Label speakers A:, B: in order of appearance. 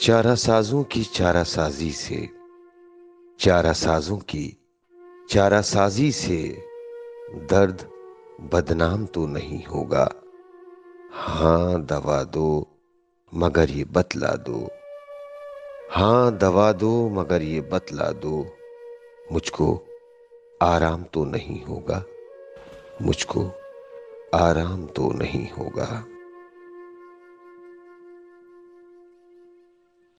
A: چارہ سازوں کی چارہ سازی سے، چارہ سازوں کی چارہ سازی سے درد بدنام تو نہیں ہوگا۔ ہاں دوا دو مگر یہ بتلا دو۔ ہاں دوا دو مگر یہ بتلا دو۔ مجھ کو آرام تو نہیں ہوگا۔ مجھ کو آرام تو نہیں ہوگا۔